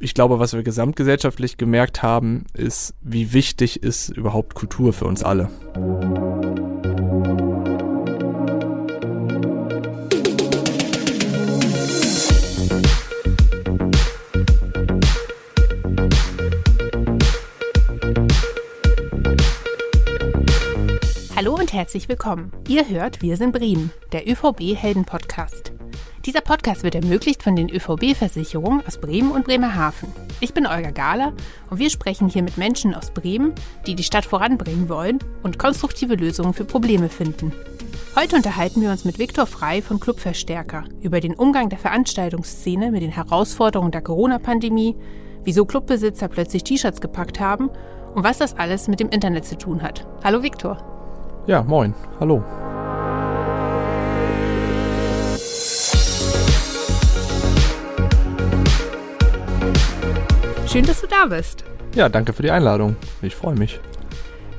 ich glaube, was wir gesamtgesellschaftlich gemerkt haben, ist, wie wichtig ist überhaupt Kultur für uns alle. Hallo und herzlich willkommen. Ihr hört Wir sind Bremen, der ÖVB Helden Podcast. Dieser Podcast wird ermöglicht von den ÖVB-Versicherungen aus Bremen und Bremerhaven. Ich bin Olga Gahler und wir sprechen hier mit Menschen aus Bremen, die die Stadt voranbringen wollen und konstruktive Lösungen für Probleme finden. Heute unterhalten wir uns mit Viktor Frei von Clubverstärker über den Umgang der Veranstaltungsszene mit den Herausforderungen der Corona-Pandemie, wieso Clubbesitzer plötzlich T-Shirts gepackt haben und was das alles mit dem Internet zu tun hat. Hallo Viktor. Ja, moin. Hallo. Schön, dass du da bist. Ja, danke für die Einladung. Ich freue mich.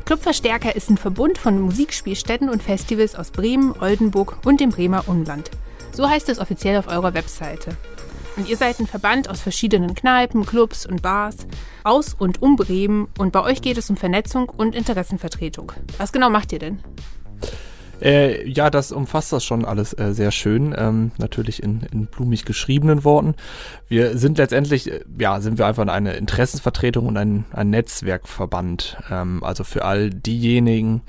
Clubverstärker ist ein Verbund von Musikspielstätten und Festivals aus Bremen, Oldenburg und dem Bremer Umland. So heißt es offiziell auf eurer Webseite. Und ihr seid ein Verband aus verschiedenen Kneipen, Clubs und Bars aus und um Bremen und bei euch geht es um Vernetzung und Interessenvertretung. Was genau macht ihr denn? Äh, ja, das umfasst das schon alles äh, sehr schön, ähm, natürlich in, in blumig geschriebenen Worten. Wir sind letztendlich, äh, ja, sind wir einfach eine Interessensvertretung und ein, ein Netzwerkverband. Ähm, also für all diejenigen,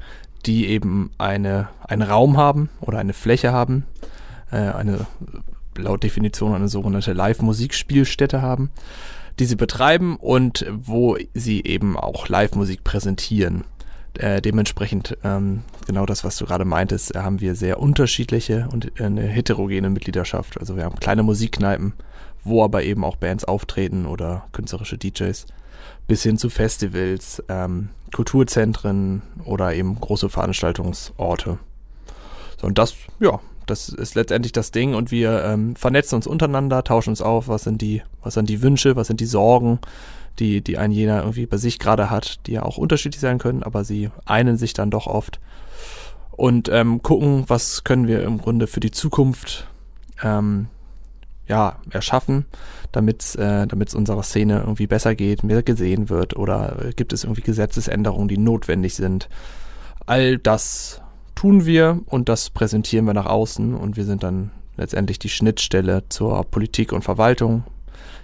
die eben eine, einen Raum haben oder eine Fläche haben, äh, eine laut Definition eine sogenannte Live-Musikspielstätte haben, die sie betreiben und wo sie eben auch Live-Musik präsentieren. Äh, dementsprechend ähm, genau das, was du gerade meintest, haben wir sehr unterschiedliche und eine heterogene Mitgliedschaft. Also wir haben kleine Musikkneipen, wo aber eben auch Bands auftreten oder künstlerische DJs, bis hin zu Festivals, ähm, Kulturzentren oder eben große Veranstaltungsorte. So, und das, ja, das ist letztendlich das Ding und wir ähm, vernetzen uns untereinander, tauschen uns auf, was sind die, was sind die Wünsche, was sind die Sorgen, die, die ein jener irgendwie bei sich gerade hat, die ja auch unterschiedlich sein können, aber sie einen sich dann doch oft. Und ähm, gucken, was können wir im Grunde für die Zukunft ähm, ja, erschaffen, damit es äh, unserer Szene irgendwie besser geht, mehr gesehen wird oder gibt es irgendwie Gesetzesänderungen, die notwendig sind. All das tun wir und das präsentieren wir nach außen und wir sind dann letztendlich die Schnittstelle zur Politik und Verwaltung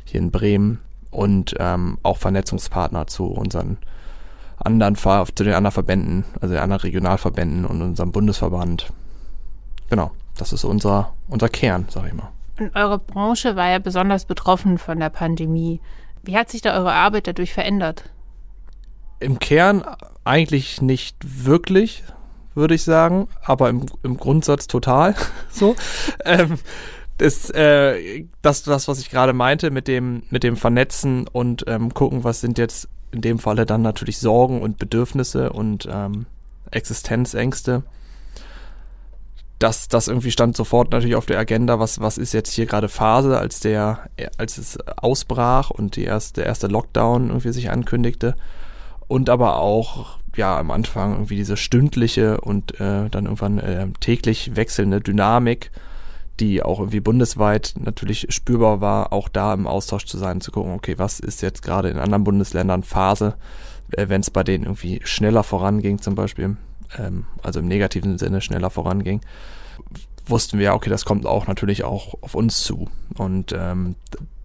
hier in Bremen und ähm, auch Vernetzungspartner zu unseren anderen zu den anderen Verbänden, also den anderen Regionalverbänden und unserem Bundesverband. Genau, das ist unser, unser Kern, sag ich mal. Und eure Branche war ja besonders betroffen von der Pandemie. Wie hat sich da eure Arbeit dadurch verändert? Im Kern eigentlich nicht wirklich, würde ich sagen, aber im, im Grundsatz total so. ähm, das, äh, das, das, was ich gerade meinte mit dem, mit dem Vernetzen und ähm, gucken, was sind jetzt in dem Falle dann natürlich Sorgen und Bedürfnisse und ähm, Existenzängste. Das, das irgendwie stand sofort natürlich auf der Agenda, was, was ist jetzt hier gerade Phase, als der, als es ausbrach und die erste, der erste Lockdown irgendwie sich ankündigte. Und aber auch, ja, am Anfang irgendwie diese stündliche und äh, dann irgendwann äh, täglich wechselnde Dynamik die auch irgendwie bundesweit natürlich spürbar war, auch da im Austausch zu sein, zu gucken, okay, was ist jetzt gerade in anderen Bundesländern Phase, äh, wenn es bei denen irgendwie schneller voranging zum Beispiel, ähm, also im negativen Sinne schneller voranging, wussten wir, okay, das kommt auch natürlich auch auf uns zu. Und ähm,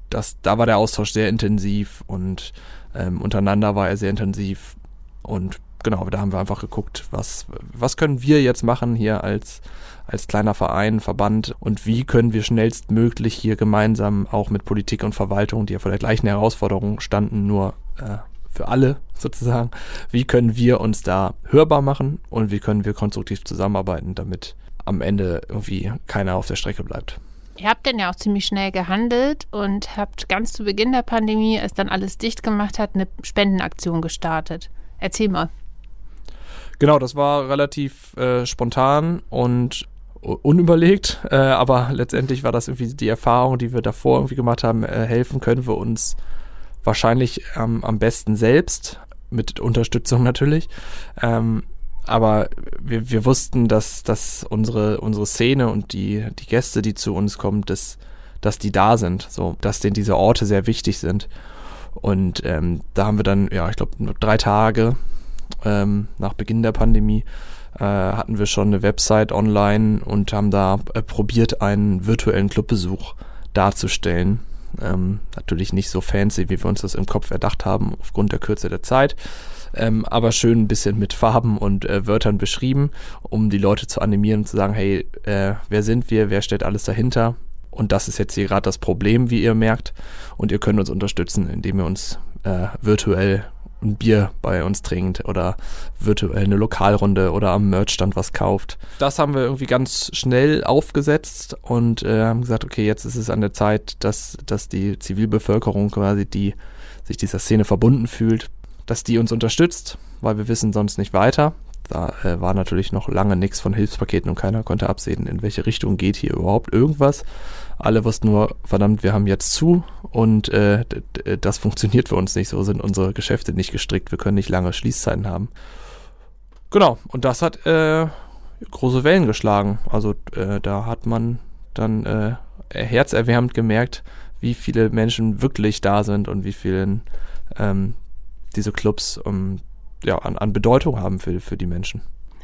das, da war der Austausch sehr intensiv und ähm, untereinander war er sehr intensiv und genau, da haben wir einfach geguckt, was, was können wir jetzt machen hier als, als kleiner Verein, Verband und wie können wir schnellstmöglich hier gemeinsam auch mit Politik und Verwaltung, die ja vor der gleichen Herausforderung standen, nur äh, für alle sozusagen, wie können wir uns da hörbar machen und wie können wir konstruktiv zusammenarbeiten, damit am Ende irgendwie keiner auf der Strecke bleibt. Ihr habt denn ja auch ziemlich schnell gehandelt und habt ganz zu Beginn der Pandemie, als dann alles dicht gemacht hat, eine Spendenaktion gestartet. Erzähl mal. Genau, das war relativ äh, spontan und unüberlegt, äh, aber letztendlich war das irgendwie die Erfahrung, die wir davor irgendwie gemacht haben, äh, helfen können wir uns wahrscheinlich ähm, am besten selbst, mit Unterstützung natürlich. Ähm, aber wir, wir wussten, dass, dass unsere, unsere Szene und die, die Gäste, die zu uns kommen, dass dass die da sind, so, dass denen diese Orte sehr wichtig sind. Und ähm, da haben wir dann, ja, ich glaube, nur drei Tage ähm, nach Beginn der Pandemie äh, hatten wir schon eine Website online und haben da äh, probiert, einen virtuellen Clubbesuch darzustellen. Ähm, natürlich nicht so fancy, wie wir uns das im Kopf erdacht haben, aufgrund der Kürze der Zeit. Ähm, aber schön ein bisschen mit Farben und äh, Wörtern beschrieben, um die Leute zu animieren und zu sagen, hey, äh, wer sind wir, wer steht alles dahinter? Und das ist jetzt hier gerade das Problem, wie ihr merkt. Und ihr könnt uns unterstützen, indem ihr uns äh, virtuell ein Bier bei uns trinkt oder virtuell eine Lokalrunde oder am Merchstand was kauft. Das haben wir irgendwie ganz schnell aufgesetzt und äh, haben gesagt, okay, jetzt ist es an der Zeit, dass, dass die Zivilbevölkerung quasi, die sich dieser Szene verbunden fühlt, dass die uns unterstützt, weil wir wissen sonst nicht weiter. Da äh, war natürlich noch lange nichts von Hilfspaketen und keiner konnte absehen, in welche Richtung geht hier überhaupt irgendwas. Alle wussten nur, verdammt, wir haben jetzt zu und äh, das funktioniert für uns nicht. So sind unsere Geschäfte nicht gestrickt. Wir können nicht lange Schließzeiten haben. Genau, und das hat äh, große Wellen geschlagen. Also äh, da hat man dann äh, herzerwärmend gemerkt, wie viele Menschen wirklich da sind und wie vielen ähm, diese Clubs um, ja, an, an Bedeutung haben für, für die Menschen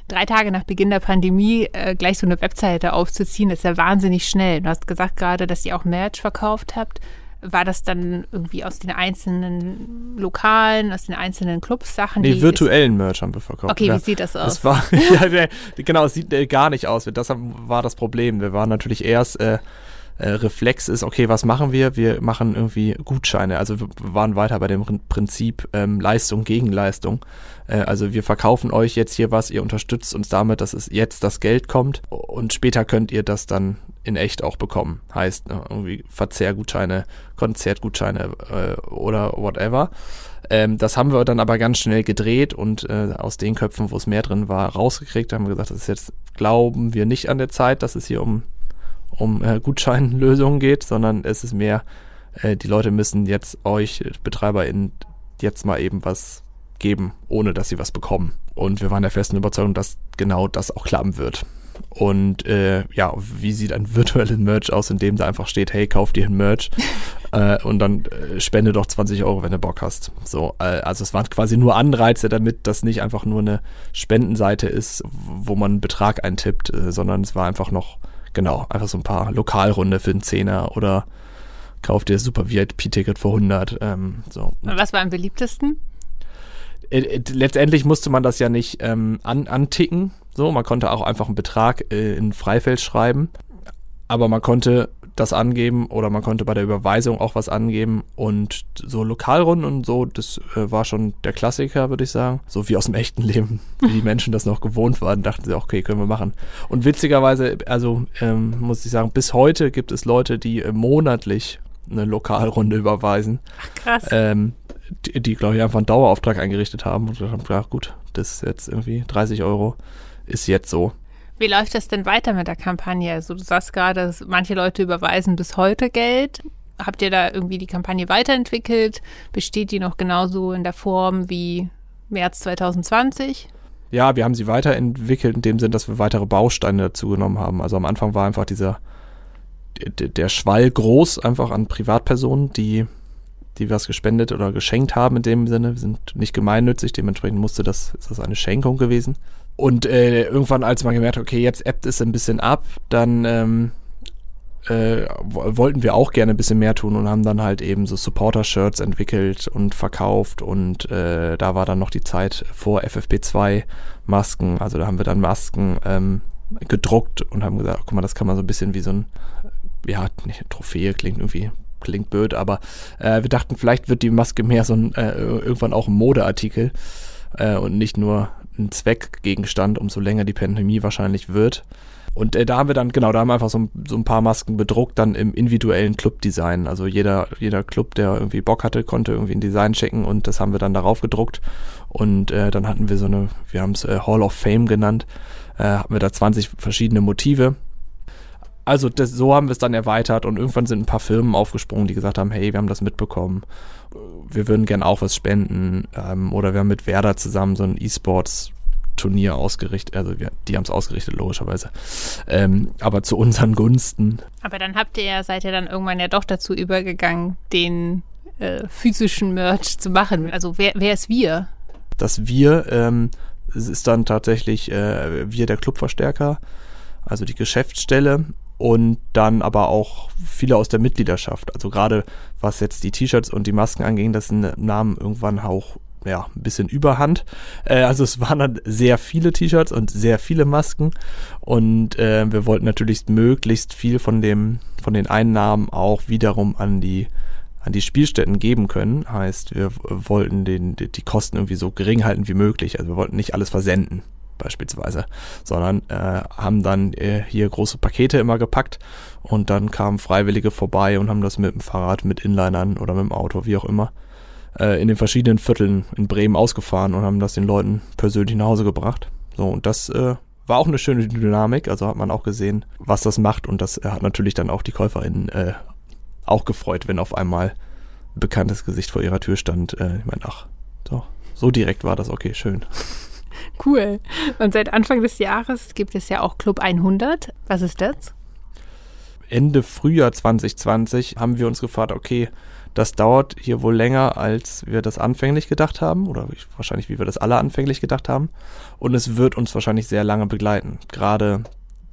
drei Tage nach Beginn der Pandemie äh, gleich so eine Webseite aufzuziehen, ist ja wahnsinnig schnell. Du hast gesagt gerade, dass ihr auch Merch verkauft habt. War das dann irgendwie aus den einzelnen Lokalen, aus den einzelnen Clubs Sachen? Nee, virtuellen Merch haben wir verkauft. Okay, ja. wie sieht das aus? Das war, ja, genau, es sieht äh, gar nicht aus. Das war das Problem. Wir waren natürlich erst äh, äh, Reflex ist, okay, was machen wir? Wir machen irgendwie Gutscheine. Also wir waren weiter bei dem Prinzip ähm, Leistung gegen Leistung. Äh, also wir verkaufen euch jetzt hier was, ihr unterstützt uns damit, dass es jetzt das Geld kommt und später könnt ihr das dann in echt auch bekommen. Heißt ne, irgendwie Verzehrgutscheine, Konzertgutscheine äh, oder whatever. Ähm, das haben wir dann aber ganz schnell gedreht und äh, aus den Köpfen, wo es mehr drin war, rausgekriegt. Da haben wir gesagt, das ist jetzt, glauben wir nicht an der Zeit, dass es hier um um äh, Gutscheinlösungen geht, sondern es ist mehr, äh, die Leute müssen jetzt euch BetreiberInnen jetzt mal eben was geben, ohne dass sie was bekommen. Und wir waren der festen Überzeugung, dass genau das auch klappen wird. Und äh, ja, wie sieht ein virtuelles Merch aus, in dem da einfach steht, hey, kauf dir ein Merch äh, und dann äh, spende doch 20 Euro, wenn du Bock hast. So, äh, also es waren quasi nur Anreize, damit das nicht einfach nur eine Spendenseite ist, wo man einen Betrag eintippt, äh, sondern es war einfach noch Genau, einfach so ein paar Lokalrunde für einen Zehner oder kauf dir super VIP-Ticket für 100. Ähm, so. Was war am beliebtesten? Äh, äh, letztendlich musste man das ja nicht ähm, an, anticken. So, man konnte auch einfach einen Betrag äh, in Freifeld schreiben. Aber man konnte das angeben oder man konnte bei der Überweisung auch was angeben und so Lokalrunden und so, das äh, war schon der Klassiker, würde ich sagen. So wie aus dem echten Leben, wie die Menschen das noch gewohnt waren, dachten sie, okay, können wir machen. Und witzigerweise, also ähm, muss ich sagen, bis heute gibt es Leute, die äh, monatlich eine Lokalrunde überweisen. Ach, krass. Ähm, die, die glaube ich, einfach einen Dauerauftrag eingerichtet haben und gesagt haben, ja gut, das ist jetzt irgendwie 30 Euro, ist jetzt so. Wie läuft das denn weiter mit der Kampagne? Also du sagst gerade, manche Leute überweisen bis heute Geld. Habt ihr da irgendwie die Kampagne weiterentwickelt? Besteht die noch genauso in der Form wie März 2020? Ja, wir haben sie weiterentwickelt in dem Sinn, dass wir weitere Bausteine dazu genommen haben. Also am Anfang war einfach dieser der Schwall groß einfach an Privatpersonen, die die was gespendet oder geschenkt haben in dem Sinne. Wir sind nicht gemeinnützig, dementsprechend musste das, ist das eine Schenkung gewesen. Und äh, irgendwann, als man gemerkt hat, okay, jetzt ebbt es ein bisschen ab, dann ähm, äh, wollten wir auch gerne ein bisschen mehr tun und haben dann halt eben so Supporter-Shirts entwickelt und verkauft und äh, da war dann noch die Zeit vor FFP2 Masken, also da haben wir dann Masken ähm, gedruckt und haben gesagt, guck mal, das kann man so ein bisschen wie so ein, ja, nicht Trophäe, klingt irgendwie klingt blöd, aber äh, wir dachten, vielleicht wird die Maske mehr so ein, äh, irgendwann auch ein Modeartikel äh, und nicht nur ein Zweckgegenstand, umso länger die Pandemie wahrscheinlich wird. Und äh, da haben wir dann, genau, da haben wir einfach so, so ein paar Masken bedruckt, dann im individuellen Clubdesign. Also jeder, jeder Club, der irgendwie Bock hatte, konnte irgendwie ein Design checken und das haben wir dann darauf gedruckt. Und äh, dann hatten wir so eine, wir haben es äh, Hall of Fame genannt, äh, hatten wir da 20 verschiedene Motive. Also das, so haben wir es dann erweitert und irgendwann sind ein paar Firmen aufgesprungen, die gesagt haben, hey, wir haben das mitbekommen wir würden gern auch was spenden. Ähm, oder wir haben mit Werder zusammen so ein E-Sports Turnier ausgerichtet, also wir, die haben es ausgerichtet, logischerweise. Ähm, aber zu unseren Gunsten. Aber dann habt ihr ja, seid ihr dann irgendwann ja doch dazu übergegangen, den äh, physischen Merch zu machen. Also wer, wer ist wir? Das Wir ähm, ist dann tatsächlich äh, wir der Clubverstärker, also die Geschäftsstelle und dann aber auch viele aus der Mitgliedschaft. Also gerade was jetzt die T-Shirts und die Masken anging, das nahm irgendwann auch ja, ein bisschen Überhand. Äh, also es waren dann sehr viele T-Shirts und sehr viele Masken und äh, wir wollten natürlich möglichst viel von dem, von den Einnahmen auch wiederum an die an die Spielstätten geben können. Heißt, wir wollten den, die Kosten irgendwie so gering halten wie möglich. Also wir wollten nicht alles versenden beispielsweise, sondern äh, haben dann äh, hier große Pakete immer gepackt und dann kamen Freiwillige vorbei und haben das mit dem Fahrrad, mit Inlinern oder mit dem Auto, wie auch immer, äh, in den verschiedenen Vierteln in Bremen ausgefahren und haben das den Leuten persönlich nach Hause gebracht. So, und das äh, war auch eine schöne Dynamik, also hat man auch gesehen, was das macht und das hat natürlich dann auch die KäuferInnen äh, auch gefreut, wenn auf einmal ein bekanntes Gesicht vor ihrer Tür stand. Äh, ich meine, ach, so, so direkt war das, okay, schön. Cool. Und seit Anfang des Jahres gibt es ja auch Club 100. Was ist das? Ende Frühjahr 2020 haben wir uns gefragt, okay, das dauert hier wohl länger, als wir das anfänglich gedacht haben, oder wahrscheinlich wie wir das alle anfänglich gedacht haben. Und es wird uns wahrscheinlich sehr lange begleiten. Gerade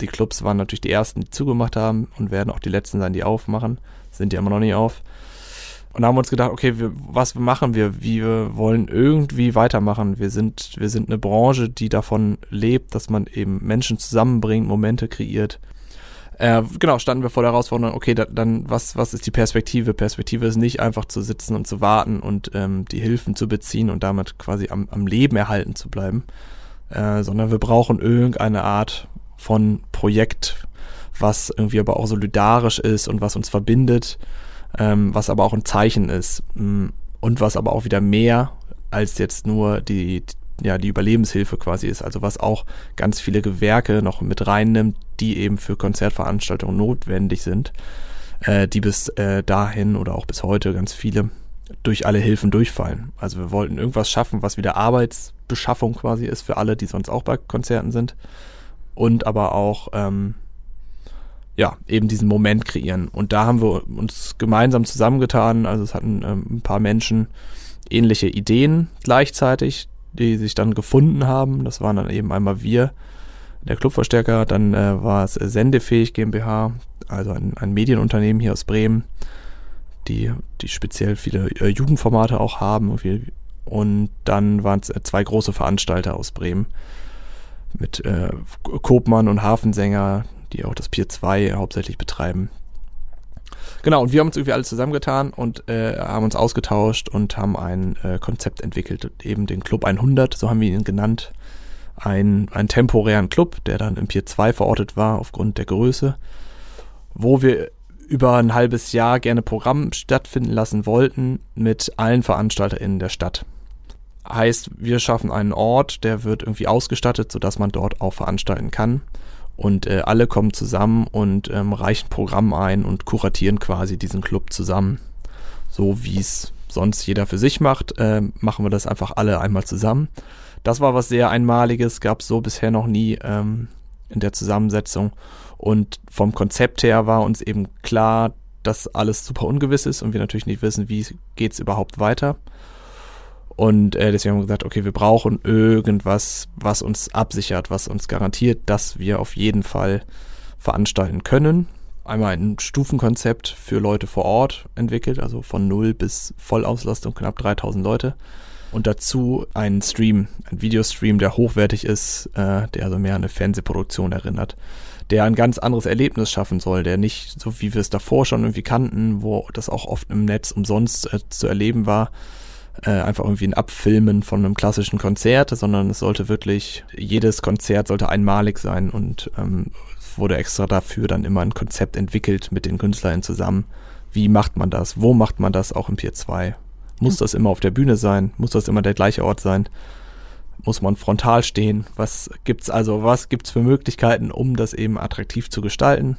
die Clubs waren natürlich die ersten, die zugemacht haben und werden auch die letzten sein, die aufmachen. Sind ja immer noch nicht auf. Und haben uns gedacht, okay, wir, was machen wir? Wir wollen irgendwie weitermachen. Wir sind, wir sind eine Branche, die davon lebt, dass man eben Menschen zusammenbringt, Momente kreiert. Äh, genau, standen wir vor der Herausforderung, okay, da, dann was, was ist die Perspektive? Perspektive ist nicht einfach zu sitzen und zu warten und ähm, die Hilfen zu beziehen und damit quasi am, am Leben erhalten zu bleiben, äh, sondern wir brauchen irgendeine Art von Projekt, was irgendwie aber auch solidarisch ist und was uns verbindet ähm, was aber auch ein Zeichen ist mm, und was aber auch wieder mehr als jetzt nur die, ja, die Überlebenshilfe quasi ist, also was auch ganz viele Gewerke noch mit reinnimmt, die eben für Konzertveranstaltungen notwendig sind, äh, die bis äh, dahin oder auch bis heute ganz viele durch alle Hilfen durchfallen. Also wir wollten irgendwas schaffen, was wieder Arbeitsbeschaffung quasi ist für alle, die sonst auch bei Konzerten sind und aber auch ähm, ja, eben diesen Moment kreieren. Und da haben wir uns gemeinsam zusammengetan. Also es hatten ähm, ein paar Menschen ähnliche Ideen gleichzeitig, die sich dann gefunden haben. Das waren dann eben einmal wir, der Clubverstärker, dann äh, war es Sendefähig GmbH, also ein, ein Medienunternehmen hier aus Bremen, die, die speziell viele äh, Jugendformate auch haben. Und dann waren es äh, zwei große Veranstalter aus Bremen mit äh, Kopmann und Hafensänger, die auch das Pier 2 hauptsächlich betreiben. Genau, und wir haben uns irgendwie alle zusammengetan und äh, haben uns ausgetauscht und haben ein äh, Konzept entwickelt, eben den Club 100, so haben wir ihn genannt. Ein, einen temporären Club, der dann im Pier 2 verortet war aufgrund der Größe, wo wir über ein halbes Jahr gerne Programm stattfinden lassen wollten mit allen VeranstalterInnen der Stadt. Heißt, wir schaffen einen Ort, der wird irgendwie ausgestattet, sodass man dort auch veranstalten kann. Und äh, alle kommen zusammen und ähm, reichen Programm ein und kuratieren quasi diesen Club zusammen. So wie es sonst jeder für sich macht, äh, machen wir das einfach alle einmal zusammen. Das war was sehr Einmaliges, gab es so bisher noch nie ähm, in der Zusammensetzung. Und vom Konzept her war uns eben klar, dass alles super ungewiss ist und wir natürlich nicht wissen, wie geht es überhaupt weiter. Und äh, deswegen haben wir gesagt, okay, wir brauchen irgendwas, was uns absichert, was uns garantiert, dass wir auf jeden Fall veranstalten können. Einmal ein Stufenkonzept für Leute vor Ort entwickelt, also von null bis Vollauslastung knapp 3000 Leute. Und dazu einen Stream, ein Videostream, der hochwertig ist, äh, der also mehr an eine Fernsehproduktion erinnert, der ein ganz anderes Erlebnis schaffen soll, der nicht so wie wir es davor schon irgendwie kannten, wo das auch oft im Netz umsonst äh, zu erleben war, äh, einfach irgendwie ein Abfilmen von einem klassischen Konzert, sondern es sollte wirklich, jedes Konzert sollte einmalig sein und ähm, es wurde extra dafür dann immer ein Konzept entwickelt mit den Künstlern zusammen. Wie macht man das? Wo macht man das auch im Pier 2? Muss das immer auf der Bühne sein? Muss das immer der gleiche Ort sein? Muss man frontal stehen? Was gibt's also, was gibt's für Möglichkeiten, um das eben attraktiv zu gestalten?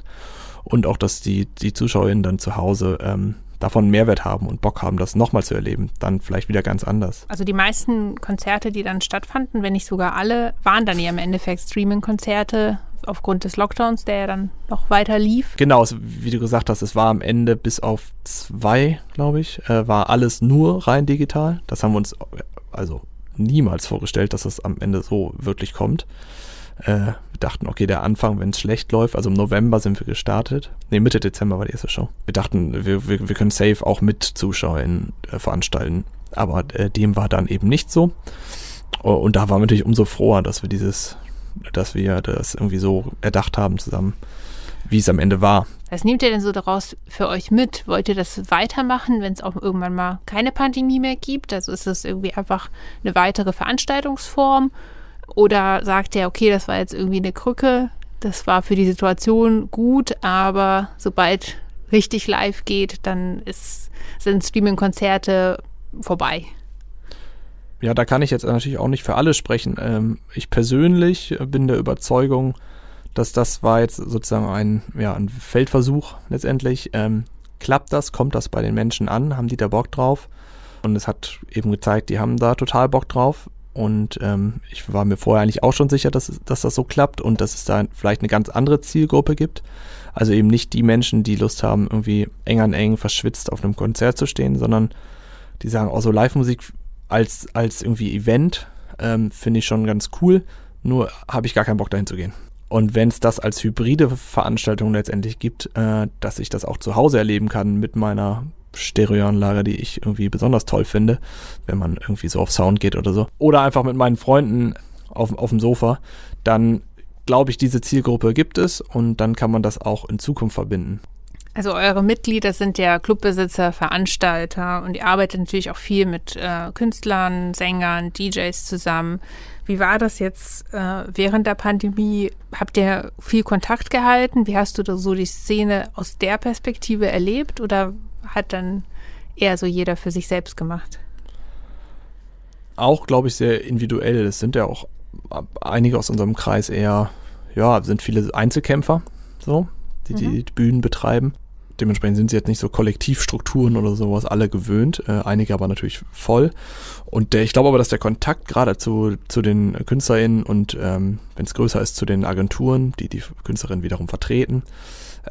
Und auch, dass die, die ZuschauerInnen dann zu Hause ähm, davon Mehrwert haben und Bock haben, das nochmal zu erleben, dann vielleicht wieder ganz anders. Also die meisten Konzerte, die dann stattfanden, wenn nicht sogar alle, waren dann ja im Endeffekt Streaming-Konzerte aufgrund des Lockdowns, der ja dann noch weiter lief. Genau, wie du gesagt hast, es war am Ende bis auf zwei, glaube ich, äh, war alles nur rein digital. Das haben wir uns also niemals vorgestellt, dass das am Ende so wirklich kommt. Äh, wir dachten, okay, der Anfang, wenn es schlecht läuft, also im November sind wir gestartet. Ne, Mitte Dezember war die erste Show. Wir dachten, wir, wir, wir können safe auch mit Zuschauern äh, veranstalten. Aber äh, dem war dann eben nicht so. Und da waren wir natürlich umso froher, dass wir dieses dass wir das irgendwie so erdacht haben zusammen, wie es am Ende war. Was nehmt ihr denn so daraus für euch mit? Wollt ihr das weitermachen, wenn es auch irgendwann mal keine Pandemie mehr gibt? Also ist es irgendwie einfach eine weitere Veranstaltungsform? Oder sagt ihr, okay, das war jetzt irgendwie eine Krücke, das war für die Situation gut, aber sobald richtig live geht, dann ist, sind Streaming-Konzerte vorbei? Ja, da kann ich jetzt natürlich auch nicht für alle sprechen. Ähm, ich persönlich bin der Überzeugung, dass das war jetzt sozusagen ein, ja, ein Feldversuch letztendlich. Ähm, klappt das? Kommt das bei den Menschen an? Haben die da Bock drauf? Und es hat eben gezeigt, die haben da total Bock drauf. Und ähm, ich war mir vorher eigentlich auch schon sicher, dass, dass das so klappt und dass es da vielleicht eine ganz andere Zielgruppe gibt. Also eben nicht die Menschen, die Lust haben, irgendwie eng an eng verschwitzt auf einem Konzert zu stehen, sondern die sagen, oh, so Live-Musik als, als irgendwie Event ähm, finde ich schon ganz cool, nur habe ich gar keinen Bock dahin zu gehen. Und wenn es das als hybride Veranstaltung letztendlich gibt, äh, dass ich das auch zu Hause erleben kann mit meiner Stereoanlage, die ich irgendwie besonders toll finde, wenn man irgendwie so auf Sound geht oder so, oder einfach mit meinen Freunden auf, auf dem Sofa, dann glaube ich, diese Zielgruppe gibt es und dann kann man das auch in Zukunft verbinden. Also eure Mitglieder sind ja Clubbesitzer, Veranstalter und ihr arbeitet natürlich auch viel mit äh, Künstlern, Sängern, DJs zusammen. Wie war das jetzt äh, während der Pandemie? Habt ihr viel Kontakt gehalten? Wie hast du da so die Szene aus der Perspektive erlebt oder hat dann eher so jeder für sich selbst gemacht? Auch, glaube ich, sehr individuell. Es sind ja auch einige aus unserem Kreis eher, ja, sind viele Einzelkämpfer, so, die mhm. die Bühnen betreiben dementsprechend sind sie jetzt nicht so Kollektivstrukturen oder sowas alle gewöhnt, äh, einige aber natürlich voll. Und der, ich glaube aber, dass der Kontakt gerade zu, zu den KünstlerInnen und ähm, wenn es größer ist, zu den Agenturen, die die KünstlerInnen wiederum vertreten,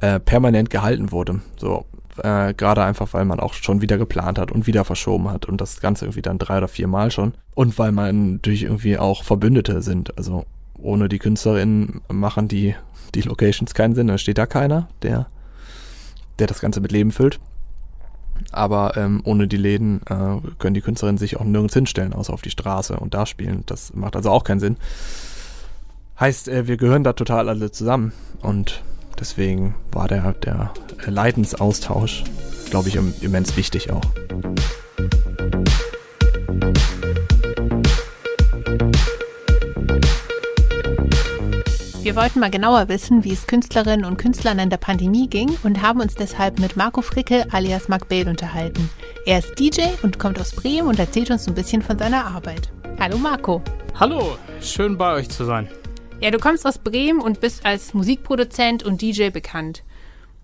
äh, permanent gehalten wurde. So, äh, gerade einfach, weil man auch schon wieder geplant hat und wieder verschoben hat und das Ganze irgendwie dann drei oder vier Mal schon. Und weil man natürlich irgendwie auch Verbündete sind. Also ohne die KünstlerInnen machen die, die Locations keinen Sinn, da steht da keiner, der der das Ganze mit Leben füllt. Aber ähm, ohne die Läden äh, können die Künstlerinnen sich auch nirgends hinstellen, außer auf die Straße und da spielen. Das macht also auch keinen Sinn. Heißt, äh, wir gehören da total alle zusammen und deswegen war der, der Leidensaustausch, glaube ich, immens wichtig auch. Wir wollten mal genauer wissen, wie es Künstlerinnen und Künstlern in der Pandemie ging und haben uns deshalb mit Marco Fricke alias Mark Bale unterhalten. Er ist DJ und kommt aus Bremen und erzählt uns ein bisschen von seiner Arbeit. Hallo Marco. Hallo, schön bei euch zu sein. Ja, du kommst aus Bremen und bist als Musikproduzent und DJ bekannt.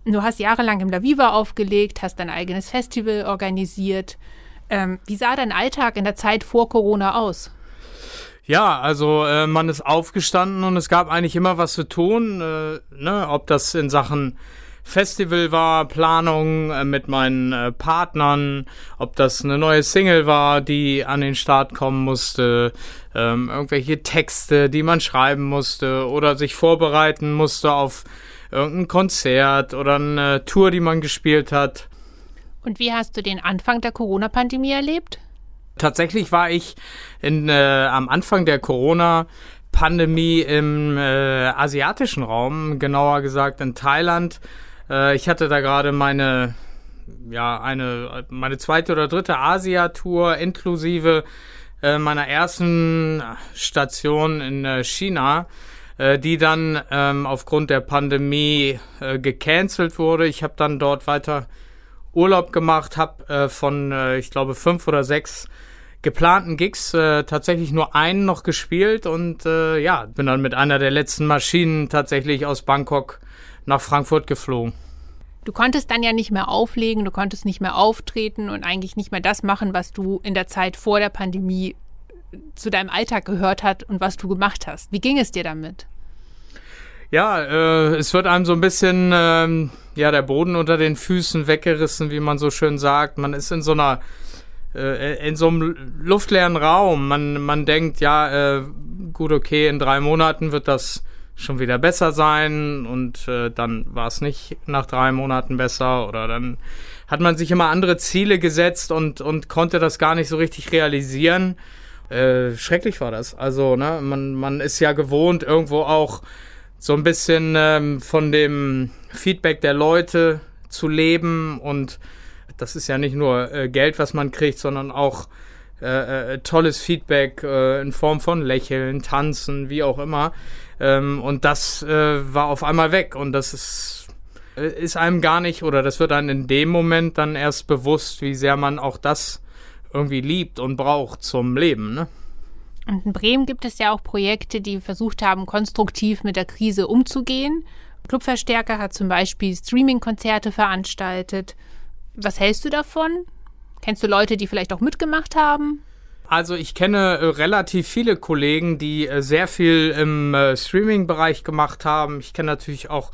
Du hast jahrelang im La Viva aufgelegt, hast dein eigenes Festival organisiert. Ähm, wie sah dein Alltag in der Zeit vor Corona aus? Ja, also äh, man ist aufgestanden und es gab eigentlich immer was zu tun, äh, ne? ob das in Sachen Festival war, Planung äh, mit meinen äh, Partnern, ob das eine neue Single war, die an den Start kommen musste, ähm, irgendwelche Texte, die man schreiben musste oder sich vorbereiten musste auf irgendein Konzert oder eine Tour, die man gespielt hat. Und wie hast du den Anfang der Corona-Pandemie erlebt? Tatsächlich war ich in, äh, am Anfang der Corona Pandemie im äh, asiatischen Raum, genauer gesagt in Thailand. Äh, ich hatte da gerade meine ja eine meine zweite oder dritte Asia-Tour inklusive äh, meiner ersten Station in äh, China, äh, die dann ähm, aufgrund der Pandemie gecancelt wurde. Ich habe dann dort weiter Urlaub gemacht, habe von ich glaube fünf oder sechs geplanten Gigs tatsächlich nur einen noch gespielt und ja, bin dann mit einer der letzten Maschinen tatsächlich aus Bangkok nach Frankfurt geflogen. Du konntest dann ja nicht mehr auflegen, du konntest nicht mehr auftreten und eigentlich nicht mehr das machen, was du in der Zeit vor der Pandemie zu deinem Alltag gehört hat und was du gemacht hast. Wie ging es dir damit? Ja, äh, es wird einem so ein bisschen ähm, ja der Boden unter den Füßen weggerissen, wie man so schön sagt. Man ist in so einer äh, in so einem luftleeren Raum. Man man denkt ja äh, gut okay in drei Monaten wird das schon wieder besser sein und äh, dann war es nicht nach drei Monaten besser oder dann hat man sich immer andere Ziele gesetzt und, und konnte das gar nicht so richtig realisieren. Äh, schrecklich war das. Also, ne, man, man ist ja gewohnt, irgendwo auch so ein bisschen ähm, von dem Feedback der Leute zu leben und das ist ja nicht nur äh, Geld, was man kriegt, sondern auch äh, äh, tolles Feedback äh, in Form von Lächeln, Tanzen, wie auch immer. Ähm, und das äh, war auf einmal weg und das ist, äh, ist einem gar nicht oder das wird dann in dem Moment dann erst bewusst, wie sehr man auch das irgendwie liebt und braucht zum Leben. Ne? Und in Bremen gibt es ja auch Projekte, die versucht haben, konstruktiv mit der Krise umzugehen. Clubverstärker hat zum Beispiel Streaming-Konzerte veranstaltet. Was hältst du davon? Kennst du Leute, die vielleicht auch mitgemacht haben? Also ich kenne äh, relativ viele Kollegen, die äh, sehr viel im äh, Streaming-Bereich gemacht haben. Ich kenne natürlich auch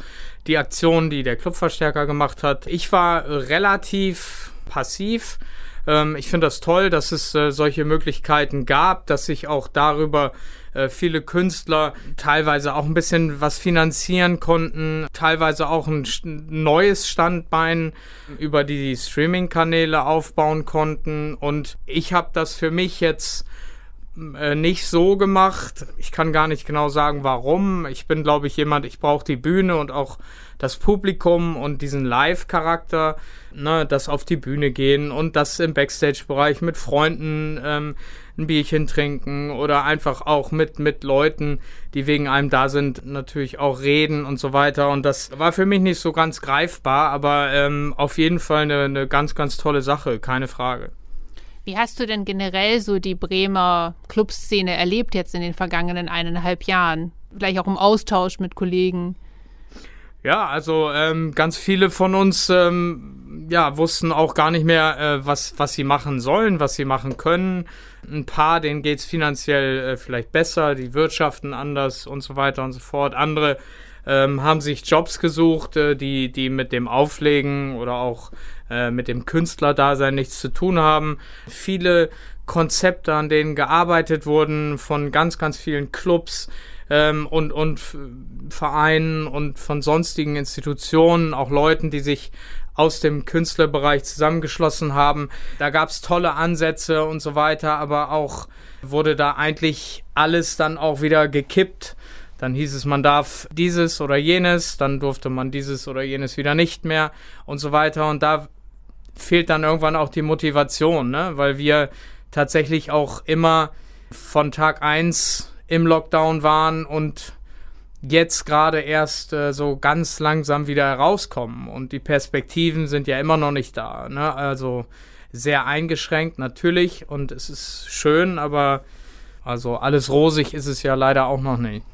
die Aktionen, die der Clubverstärker gemacht hat. Ich war äh, relativ passiv. Ähm, ich finde das toll, dass es äh, solche Möglichkeiten gab, dass sich auch darüber äh, viele Künstler teilweise auch ein bisschen was finanzieren konnten, teilweise auch ein neues Standbein über die Streaming-Kanäle aufbauen konnten. Und ich habe das für mich jetzt äh, nicht so gemacht. Ich kann gar nicht genau sagen, warum. Ich bin, glaube ich, jemand, ich brauche die Bühne und auch das Publikum und diesen Live-Charakter, ne, das auf die Bühne gehen und das im Backstage-Bereich mit Freunden ähm, ein Bierchen trinken oder einfach auch mit, mit Leuten, die wegen einem da sind, natürlich auch reden und so weiter. Und das war für mich nicht so ganz greifbar, aber ähm, auf jeden Fall eine, eine ganz, ganz tolle Sache, keine Frage. Wie hast du denn generell so die Bremer Clubszene erlebt jetzt in den vergangenen eineinhalb Jahren? Vielleicht auch im Austausch mit Kollegen? Ja, also ähm, ganz viele von uns ähm, ja, wussten auch gar nicht mehr, äh, was, was sie machen sollen, was sie machen können ein paar, denen geht es finanziell äh, vielleicht besser, die wirtschaften anders und so weiter und so fort. Andere ähm, haben sich Jobs gesucht, äh, die, die mit dem Auflegen oder auch äh, mit dem Künstlerdasein nichts zu tun haben. Viele Konzepte, an denen gearbeitet wurden von ganz, ganz vielen Clubs ähm, und, und Vereinen und von sonstigen Institutionen, auch Leuten, die sich aus dem Künstlerbereich zusammengeschlossen haben. Da gab es tolle Ansätze und so weiter, aber auch wurde da eigentlich alles dann auch wieder gekippt. Dann hieß es, man darf dieses oder jenes, dann durfte man dieses oder jenes wieder nicht mehr und so weiter. Und da fehlt dann irgendwann auch die Motivation, ne? weil wir tatsächlich auch immer von Tag eins im Lockdown waren und jetzt gerade erst äh, so ganz langsam wieder herauskommen. Und die Perspektiven sind ja immer noch nicht da. Ne? Also sehr eingeschränkt natürlich und es ist schön, aber also alles rosig ist es ja leider auch noch nicht.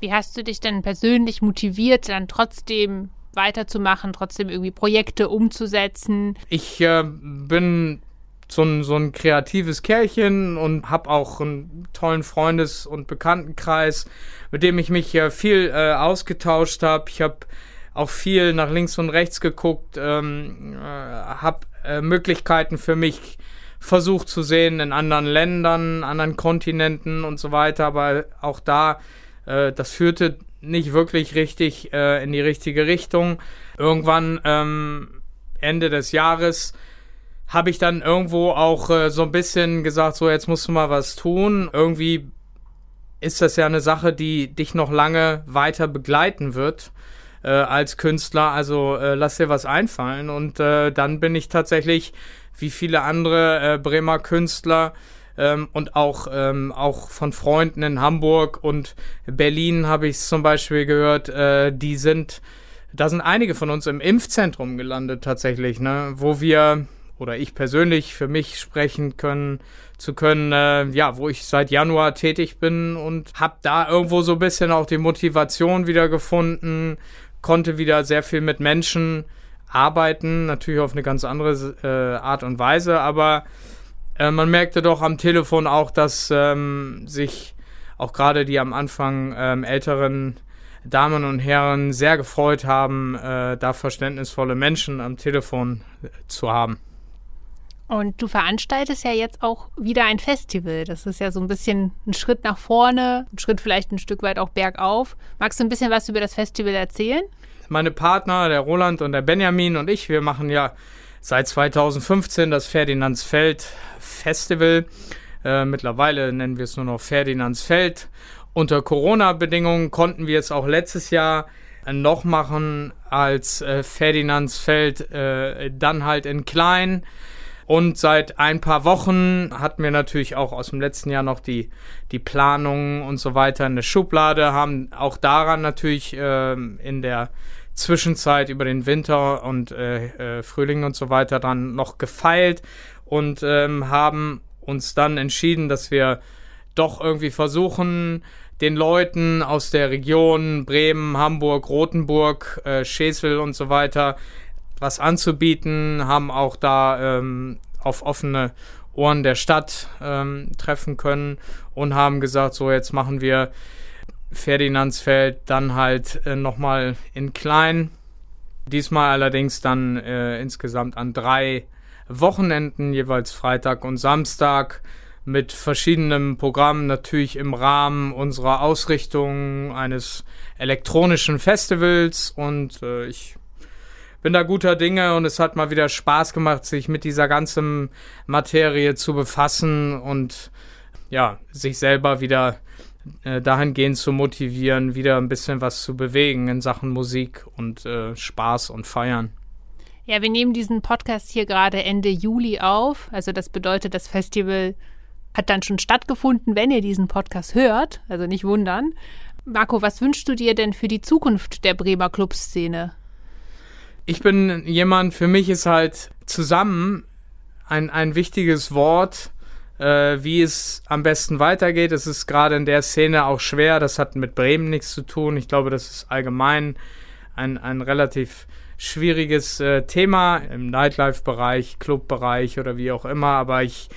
Wie hast du dich denn persönlich motiviert, dann trotzdem weiterzumachen, trotzdem irgendwie Projekte umzusetzen? Ich äh, bin so ein, so ein kreatives Kerlchen und habe auch einen tollen Freundes- und Bekanntenkreis, mit dem ich mich viel äh, ausgetauscht habe. Ich habe auch viel nach links und rechts geguckt, ähm, äh, habe äh, Möglichkeiten für mich versucht zu sehen in anderen Ländern, anderen Kontinenten und so weiter, aber auch da, äh, das führte nicht wirklich richtig äh, in die richtige Richtung. Irgendwann ähm, Ende des Jahres habe ich dann irgendwo auch äh, so ein bisschen gesagt, so jetzt musst du mal was tun. Irgendwie ist das ja eine Sache, die dich noch lange weiter begleiten wird äh, als Künstler. Also äh, lass dir was einfallen. Und äh, dann bin ich tatsächlich, wie viele andere äh, Bremer Künstler, ähm, und auch, ähm, auch von Freunden in Hamburg und Berlin habe ich zum Beispiel gehört, äh, die sind, da sind einige von uns im Impfzentrum gelandet tatsächlich, ne, wo wir oder ich persönlich für mich sprechen können zu können, äh, ja, wo ich seit Januar tätig bin und habe da irgendwo so ein bisschen auch die Motivation wieder gefunden, konnte wieder sehr viel mit Menschen arbeiten, natürlich auf eine ganz andere äh, Art und Weise, aber äh, man merkte doch am Telefon auch, dass ähm, sich auch gerade die am Anfang ähm, älteren Damen und Herren sehr gefreut haben, äh, da verständnisvolle Menschen am Telefon äh, zu haben. Und du veranstaltest ja jetzt auch wieder ein Festival. Das ist ja so ein bisschen ein Schritt nach vorne, ein Schritt vielleicht ein Stück weit auch bergauf. Magst du ein bisschen was über das Festival erzählen? Meine Partner, der Roland und der Benjamin und ich, wir machen ja seit 2015 das Ferdinandsfeld Festival. Äh, mittlerweile nennen wir es nur noch Ferdinandsfeld. Unter Corona-Bedingungen konnten wir es auch letztes Jahr noch machen als äh, Ferdinandsfeld, äh, dann halt in klein. Und seit ein paar Wochen hatten wir natürlich auch aus dem letzten Jahr noch die, die Planungen und so weiter in der Schublade, haben auch daran natürlich äh, in der Zwischenzeit über den Winter und äh, äh, Frühling und so weiter dann noch gefeilt und ähm, haben uns dann entschieden, dass wir doch irgendwie versuchen, den Leuten aus der Region Bremen, Hamburg, Rothenburg, äh, Schesel und so weiter was anzubieten, haben auch da ähm, auf offene Ohren der Stadt ähm, treffen können und haben gesagt, so jetzt machen wir Ferdinandsfeld dann halt äh, nochmal in klein. Diesmal allerdings dann äh, insgesamt an drei Wochenenden, jeweils Freitag und Samstag, mit verschiedenen Programmen, natürlich im Rahmen unserer Ausrichtung eines elektronischen Festivals. Und äh, ich bin da guter Dinge und es hat mal wieder Spaß gemacht, sich mit dieser ganzen Materie zu befassen und ja, sich selber wieder äh, dahingehend zu motivieren, wieder ein bisschen was zu bewegen in Sachen Musik und äh, Spaß und Feiern. Ja, wir nehmen diesen Podcast hier gerade Ende Juli auf. Also das bedeutet, das Festival hat dann schon stattgefunden, wenn ihr diesen Podcast hört. Also nicht wundern. Marco, was wünschst du dir denn für die Zukunft der Bremer Clubszene? Ich bin jemand, für mich ist halt zusammen ein, ein wichtiges Wort, äh, wie es am besten weitergeht. Es ist gerade in der Szene auch schwer. Das hat mit Bremen nichts zu tun. Ich glaube, das ist allgemein ein, ein relativ schwieriges äh, Thema im Nightlife-Bereich, Club-Bereich oder wie auch immer. Aber ich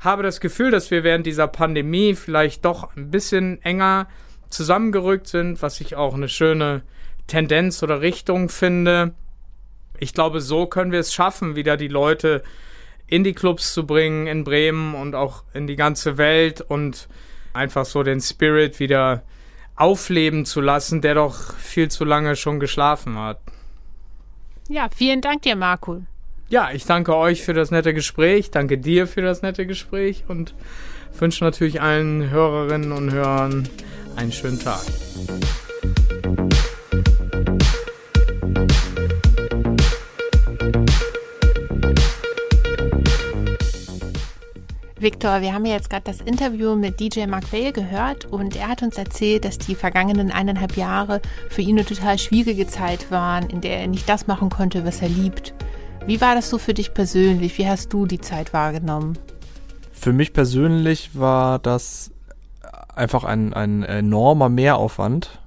habe das Gefühl, dass wir während dieser Pandemie vielleicht doch ein bisschen enger zusammengerückt sind, was ich auch eine schöne Tendenz oder Richtung finde ich glaube, so können wir es schaffen, wieder die Leute in die Clubs zu bringen in Bremen und auch in die ganze Welt und einfach so den Spirit wieder aufleben zu lassen, der doch viel zu lange schon geschlafen hat. Ja, vielen Dank dir, Marco. Ja, ich danke euch für das nette Gespräch, danke dir für das nette Gespräch und wünsche natürlich allen Hörerinnen und Hörern einen schönen Tag. Victor, wir haben ja jetzt gerade das Interview mit DJ Mark Bale gehört und er hat uns erzählt, dass die vergangenen eineinhalb Jahre für ihn eine total schwierige Zeit waren, in der er nicht das machen konnte, was er liebt. Wie war das so für dich persönlich? Wie hast du die Zeit wahrgenommen? Für mich persönlich war das einfach ein, ein enormer Mehraufwand.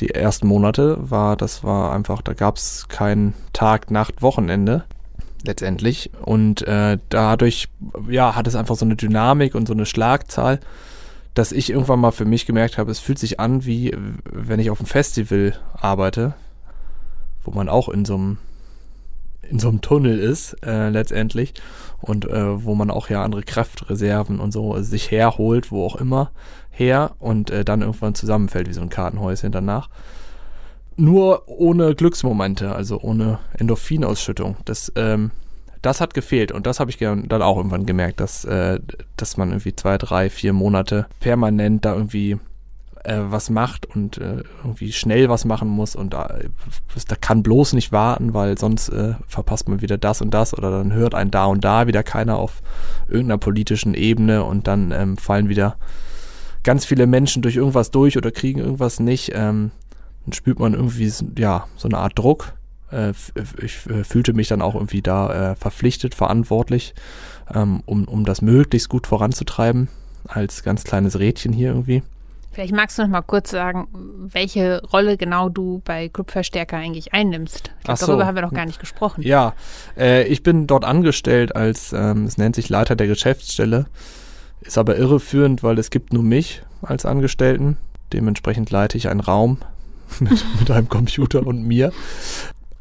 Die ersten Monate war, das war einfach, da gab es kein Tag, Nacht, Wochenende letztendlich. Und äh, dadurch, ja, hat es einfach so eine Dynamik und so eine Schlagzahl, dass ich irgendwann mal für mich gemerkt habe, es fühlt sich an, wie wenn ich auf einem Festival arbeite, wo man auch in so einem in so einem Tunnel ist, äh, letztendlich, und äh, wo man auch ja andere Kraftreserven und so sich herholt, wo auch immer her, und äh, dann irgendwann zusammenfällt wie so ein Kartenhäuschen danach nur ohne Glücksmomente, also ohne Endorphinausschüttung. Das, ähm, das hat gefehlt und das habe ich dann auch irgendwann gemerkt, dass, äh, dass man irgendwie zwei, drei, vier Monate permanent da irgendwie äh, was macht und äh, irgendwie schnell was machen muss und da, da kann bloß nicht warten, weil sonst äh, verpasst man wieder das und das oder dann hört ein da und da wieder keiner auf irgendeiner politischen Ebene und dann ähm, fallen wieder ganz viele Menschen durch irgendwas durch oder kriegen irgendwas nicht. Ähm, dann spürt man irgendwie ja so eine Art Druck. Äh, ich äh, fühlte mich dann auch irgendwie da äh, verpflichtet, verantwortlich, ähm, um, um das möglichst gut voranzutreiben, als ganz kleines Rädchen hier irgendwie Vielleicht magst du noch mal kurz sagen, welche Rolle genau du bei Clubverstärker eigentlich einnimmst. Ich glaub, so. Darüber haben wir noch gar nicht gesprochen. Ja, äh, ich bin dort angestellt als, ähm, es nennt sich Leiter der Geschäftsstelle. Ist aber irreführend, weil es gibt nur mich als Angestellten. Dementsprechend leite ich einen Raum mit, mit einem Computer und mir.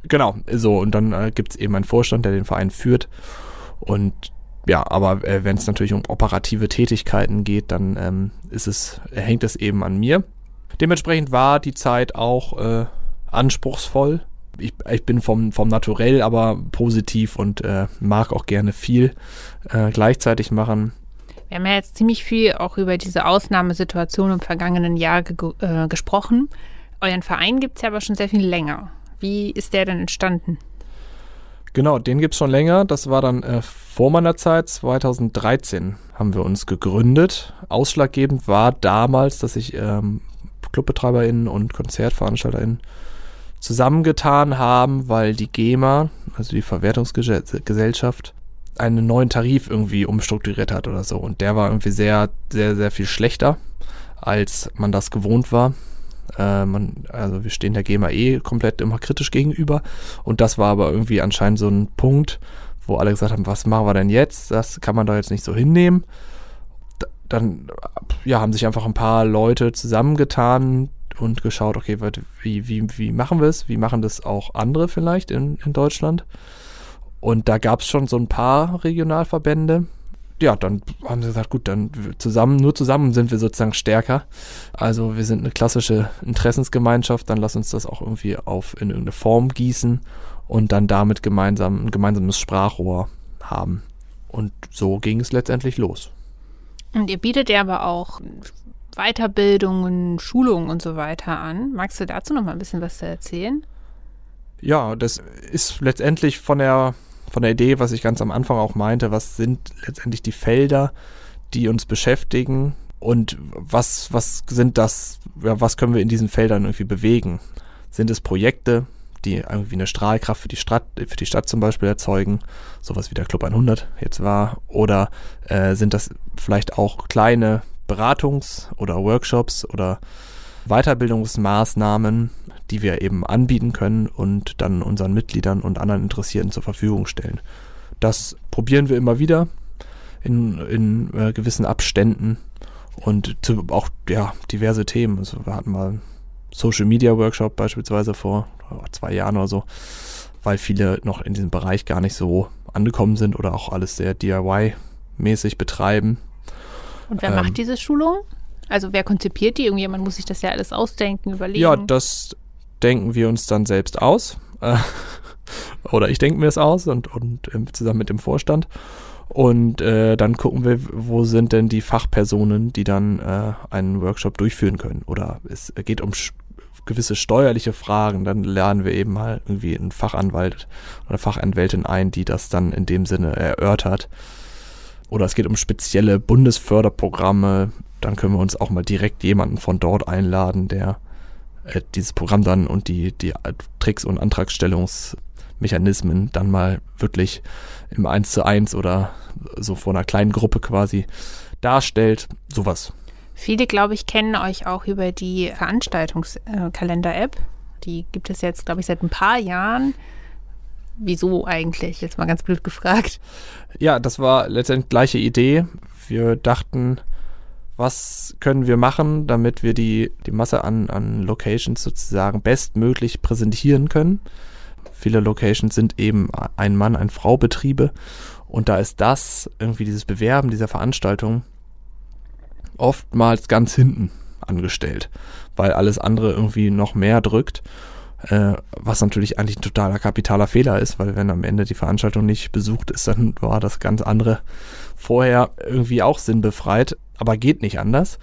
Genau, so. Und dann äh, gibt es eben einen Vorstand, der den Verein führt. Und ja, aber äh, wenn es natürlich um operative Tätigkeiten geht, dann ähm, ist es, hängt es eben an mir. Dementsprechend war die Zeit auch äh, anspruchsvoll. Ich, ich bin vom, vom Naturell aber positiv und äh, mag auch gerne viel äh, gleichzeitig machen. Wir haben ja jetzt ziemlich viel auch über diese Ausnahmesituation im vergangenen Jahr ge äh, gesprochen. Euren Verein gibt es ja aber schon sehr viel länger. Wie ist der denn entstanden? Genau, den gibt's schon länger. Das war dann äh, vor meiner Zeit, 2013 haben wir uns gegründet. Ausschlaggebend war damals, dass sich ähm, ClubbetreiberInnen und KonzertveranstalterInnen zusammengetan haben, weil die GEMA, also die Verwertungsgesellschaft, einen neuen Tarif irgendwie umstrukturiert hat oder so. Und der war irgendwie sehr, sehr, sehr viel schlechter, als man das gewohnt war. Äh, also wir stehen der GEMA eh komplett immer kritisch gegenüber. Und das war aber irgendwie anscheinend so ein Punkt, wo alle gesagt haben, was machen wir denn jetzt? Das kann man doch jetzt nicht so hinnehmen. D dann ja, haben sich einfach ein paar Leute zusammengetan und geschaut, okay, wie, wie, wie machen wir es? Wie machen das auch andere vielleicht in, in Deutschland? Und da gab es schon so ein paar Regionalverbände. Ja, dann haben sie gesagt, gut, dann zusammen, nur zusammen sind wir sozusagen stärker. Also wir sind eine klassische Interessensgemeinschaft, dann lass uns das auch irgendwie auf in irgendeine Form gießen und dann damit gemeinsam ein gemeinsames Sprachrohr haben. Und so ging es letztendlich los. Und ihr bietet ja aber auch Weiterbildungen, Schulungen und so weiter an. Magst du dazu noch mal ein bisschen was erzählen? Ja, das ist letztendlich von der von der Idee, was ich ganz am Anfang auch meinte, was sind letztendlich die Felder, die uns beschäftigen und was, was sind das, ja, was können wir in diesen Feldern irgendwie bewegen? Sind es Projekte, die irgendwie eine Strahlkraft für die Stadt, für die Stadt zum Beispiel erzeugen, sowas wie der Club 100 jetzt war, oder äh, sind das vielleicht auch kleine Beratungs- oder Workshops oder Weiterbildungsmaßnahmen, die wir eben anbieten können und dann unseren Mitgliedern und anderen Interessierten zur Verfügung stellen. Das probieren wir immer wieder in, in äh, gewissen Abständen und zu, auch ja, diverse Themen. Also wir hatten mal einen Social Media Workshop beispielsweise vor zwei Jahren oder so, weil viele noch in diesem Bereich gar nicht so angekommen sind oder auch alles sehr DIY-mäßig betreiben. Und wer ähm, macht diese Schulung? Also wer konzipiert die? Irgendjemand muss sich das ja alles ausdenken, überlegen. Ja, das denken wir uns dann selbst aus. Oder ich denke mir es aus und, und zusammen mit dem Vorstand. Und äh, dann gucken wir, wo sind denn die Fachpersonen, die dann äh, einen Workshop durchführen können. Oder es geht um gewisse steuerliche Fragen, dann lernen wir eben mal irgendwie einen Fachanwalt oder Fachanwältin ein, die das dann in dem Sinne erörtert. Oder es geht um spezielle Bundesförderprogramme, dann können wir uns auch mal direkt jemanden von dort einladen, der äh, dieses Programm dann und die, die Tricks und Antragstellungsmechanismen dann mal wirklich im 1 zu 1 oder so vor einer kleinen Gruppe quasi darstellt. Sowas. Viele, glaube ich, kennen euch auch über die Veranstaltungskalender-App. Die gibt es jetzt, glaube ich, seit ein paar Jahren. Wieso eigentlich? Jetzt mal ganz blöd gefragt. Ja, das war letztendlich gleiche Idee. Wir dachten, was können wir machen, damit wir die, die Masse an, an Locations sozusagen bestmöglich präsentieren können. Viele Locations sind eben ein Mann, ein Frau Betriebe und da ist das irgendwie dieses Bewerben dieser Veranstaltung oftmals ganz hinten angestellt, weil alles andere irgendwie noch mehr drückt, äh, was natürlich eigentlich ein totaler kapitaler Fehler ist, weil wenn am Ende die Veranstaltung nicht besucht ist, dann war das ganz andere vorher irgendwie auch sinnbefreit aber geht nicht anders.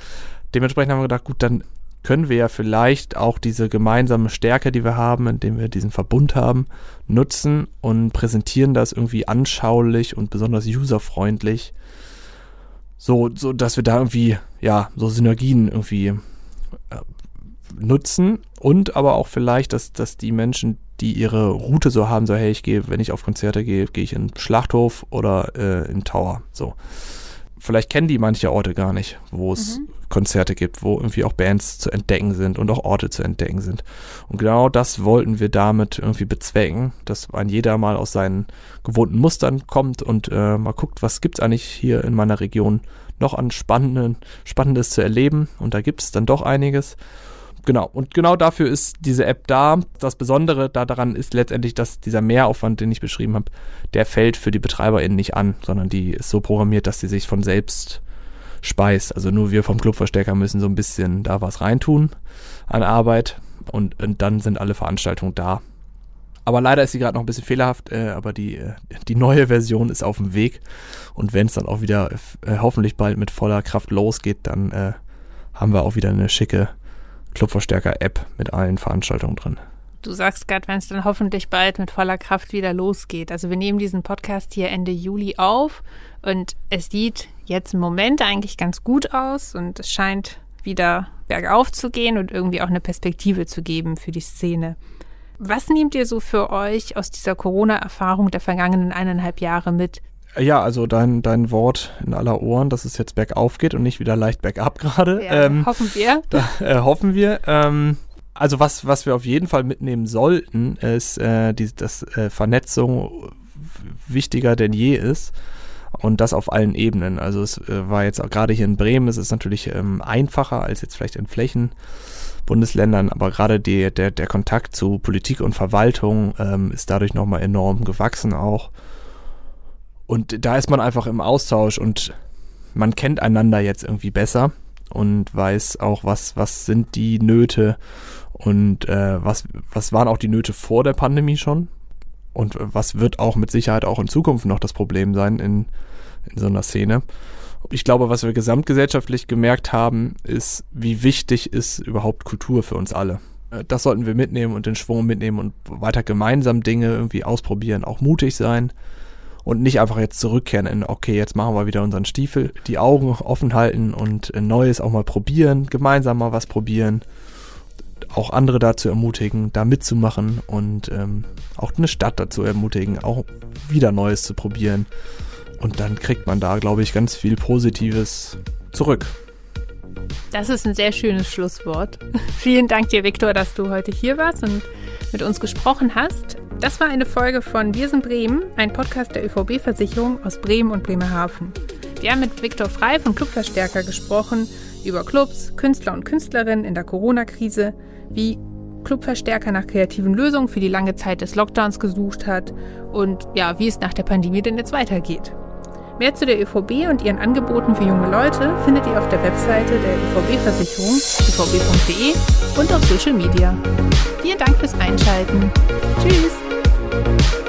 Dementsprechend haben wir gedacht, gut, dann können wir ja vielleicht auch diese gemeinsame Stärke, die wir haben, indem wir diesen Verbund haben, nutzen und präsentieren das irgendwie anschaulich und besonders userfreundlich. So, so dass wir da irgendwie, ja, so Synergien irgendwie äh, nutzen und aber auch vielleicht, dass, dass die Menschen, die ihre Route so haben, so, hey, ich gehe, wenn ich auf Konzerte gehe, gehe ich in Schlachthof oder äh, in Tower. So vielleicht kennen die manche Orte gar nicht, wo es mhm. Konzerte gibt, wo irgendwie auch Bands zu entdecken sind und auch Orte zu entdecken sind. Und genau das wollten wir damit irgendwie bezwecken, dass ein jeder mal aus seinen gewohnten Mustern kommt und äh, mal guckt, was gibt's eigentlich hier in meiner Region noch an spannenden, Spannendes zu erleben. Und da gibt es dann doch einiges. Genau, und genau dafür ist diese App da. Das Besondere daran ist letztendlich, dass dieser Mehraufwand, den ich beschrieben habe, der fällt für die BetreiberInnen nicht an, sondern die ist so programmiert, dass sie sich von selbst speist. Also nur wir vom Clubverstärker müssen so ein bisschen da was reintun an Arbeit und, und dann sind alle Veranstaltungen da. Aber leider ist sie gerade noch ein bisschen fehlerhaft, äh, aber die, äh, die neue Version ist auf dem Weg. Und wenn es dann auch wieder äh, hoffentlich bald mit voller Kraft losgeht, dann äh, haben wir auch wieder eine schicke Clubverstärker-App mit allen Veranstaltungen drin. Du sagst gerade, wenn es dann hoffentlich bald mit voller Kraft wieder losgeht. Also wir nehmen diesen Podcast hier Ende Juli auf und es sieht jetzt im Moment eigentlich ganz gut aus und es scheint wieder bergauf zu gehen und irgendwie auch eine Perspektive zu geben für die Szene. Was nehmt ihr so für euch aus dieser Corona-Erfahrung der vergangenen eineinhalb Jahre mit? Ja, also dein, dein Wort in aller Ohren, dass es jetzt bergauf geht und nicht wieder leicht bergab gerade. Ja, ähm, hoffen wir. Da, äh, hoffen wir. Ähm, also was, was wir auf jeden Fall mitnehmen sollten, ist, äh, die, dass äh, Vernetzung wichtiger denn je ist. Und das auf allen Ebenen. Also es äh, war jetzt gerade hier in Bremen, es ist natürlich ähm, einfacher als jetzt vielleicht in Flächen. Bundesländern, aber gerade die, der, der Kontakt zu Politik und Verwaltung ähm, ist dadurch nochmal enorm gewachsen auch. Und da ist man einfach im Austausch und man kennt einander jetzt irgendwie besser und weiß auch, was, was sind die Nöte und äh, was, was waren auch die Nöte vor der Pandemie schon und was wird auch mit Sicherheit auch in Zukunft noch das Problem sein in, in so einer Szene. Ich glaube, was wir gesamtgesellschaftlich gemerkt haben, ist, wie wichtig ist überhaupt Kultur für uns alle. Äh, das sollten wir mitnehmen und den Schwung mitnehmen und weiter gemeinsam Dinge irgendwie ausprobieren, auch mutig sein und nicht einfach jetzt zurückkehren in, okay, jetzt machen wir wieder unseren Stiefel, die Augen offen halten und Neues auch mal probieren, gemeinsam mal was probieren, auch andere dazu ermutigen, da mitzumachen und ähm, auch eine Stadt dazu ermutigen, auch wieder Neues zu probieren und dann kriegt man da, glaube ich, ganz viel Positives zurück. Das ist ein sehr schönes Schlusswort. Vielen Dank dir, Viktor, dass du heute hier warst und mit uns gesprochen hast. Das war eine Folge von Wir sind Bremen, ein Podcast der ÖVB-Versicherung aus Bremen und Bremerhaven. Wir haben mit Viktor Frei von Clubverstärker gesprochen über Clubs, Künstler und Künstlerinnen in der Corona-Krise, wie Clubverstärker nach kreativen Lösungen für die lange Zeit des Lockdowns gesucht hat und ja, wie es nach der Pandemie denn jetzt weitergeht. Mehr zu der ÖVB und ihren Angeboten für junge Leute findet ihr auf der Webseite der ÖVB-Versicherung, uvb.de und auf Social Media. Vielen Dank fürs Einschalten. Tschüss!